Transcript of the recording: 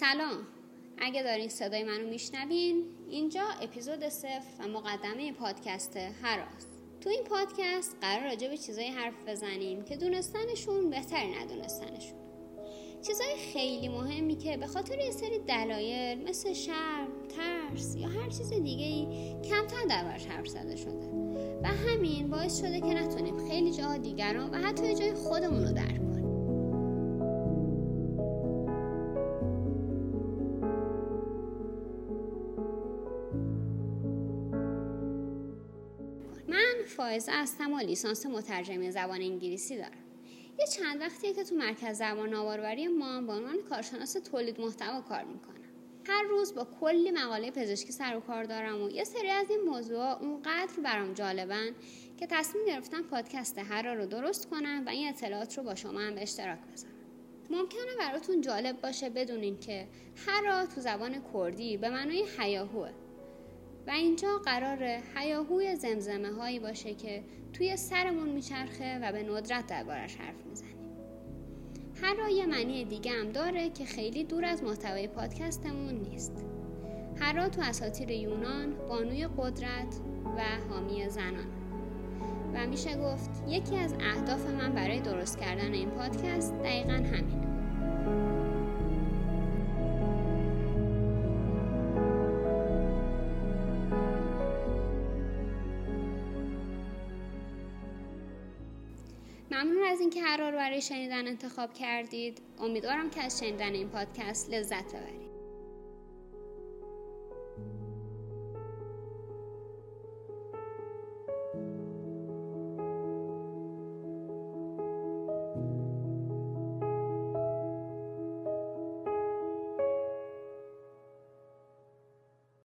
سلام. اگه دارین صدای منو میشنوین اینجا اپیزود صفر و مقدمه پادکست هراست. تو این پادکست قرار راجع به چیزایی حرف بزنیم که دونستنشون بهتر ندونستنشون. چیزای خیلی مهمی که به خاطر یه سری دلایل مثل شرم، ترس یا هر چیز دیگه ای کمتر دربارش حرف زده شده. و همین باعث شده که نتونیم خیلی جاها دیگران و حتی جای خودمون رو درک فائزه هستم و لیسانس مترجمه زبان انگلیسی دارم یه چند وقتیه که تو مرکز زبان آوروری ما به عنوان کارشناس تولید محتوا کار می‌کنم. هر روز با کلی مقاله پزشکی سر و کار دارم و یه سری از این موضوع اونقدر برام جالبن که تصمیم گرفتم پادکست هرا رو درست کنم و این اطلاعات رو با شما هم به اشتراک بذارم. ممکنه براتون جالب باشه بدونین که هرا تو زبان کردی به معنای حیاهوه. و اینجا قرار حیاهوی زمزمه هایی باشه که توی سرمون میچرخه و به ندرت دربارش حرف می‌زنیم. هر یه معنی دیگه هم داره که خیلی دور از محتوای پادکستمون نیست. هرا تو اساطیر یونان بانوی قدرت و حامی زنان. و میشه گفت یکی از اهداف من برای درست کردن این پادکست دقیقا همینه. ممنون از اینکه هر رو برای شنیدن انتخاب کردید. امیدوارم که از شنیدن این پادکست لذت ببرید.